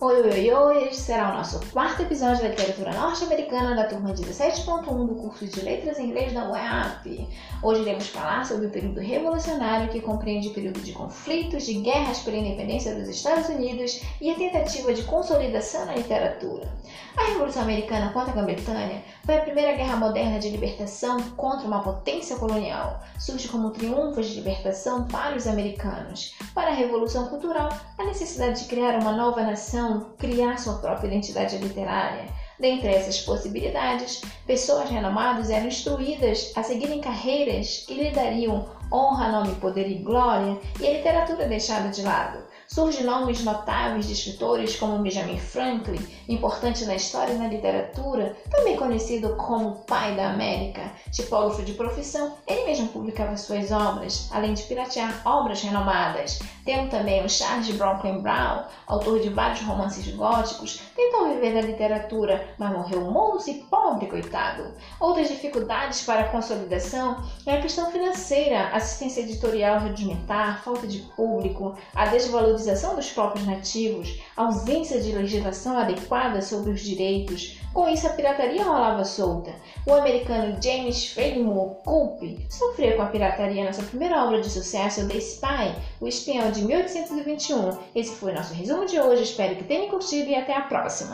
Oi, oi, oi! Este será o nosso quarto episódio da literatura norte-americana da turma 17.1 do curso de Letras em Inglês da UEAP. Hoje iremos falar sobre o período revolucionário que compreende o período de conflitos, de guerras pela independência dos Estados Unidos e a tentativa de consolidação na literatura. A Revolução Americana contra a Grã-Bretanha foi a primeira guerra moderna de libertação contra uma potência colonial. Surge como um triunfo de libertação para os americanos. Para a Revolução Cultural, a necessidade de criar uma nova nação criar sua própria identidade literária. Dentre essas possibilidades, pessoas renomadas eram instruídas a seguirem carreiras que lhe dariam honra, nome, poder e glória, e a literatura deixada de lado. Surgem nomes notáveis de escritores como Benjamin Franklin, importante na história e na literatura, também conhecido como pai da América. Tipógrafo de profissão, ele mesmo publicava suas obras, além de piratear obras renomadas. Temos também o Charles Bronson Brown, autor de vários romances góticos, tentou viver da literatura, mas morreu moço e pobre, coitado. Outras dificuldades para a consolidação é a questão financeira, assistência editorial rudimentar, falta de público, a desvalorização dos próprios nativos, ausência de legislação adequada sobre os direitos. Com isso, a pirataria rolava solta. O americano James Fenimore Culpe sofreu com a pirataria na sua primeira obra de sucesso, The Spy, O Espião de 1821. Esse foi nosso resumo de hoje. Espero que tenham curtido e até a próxima!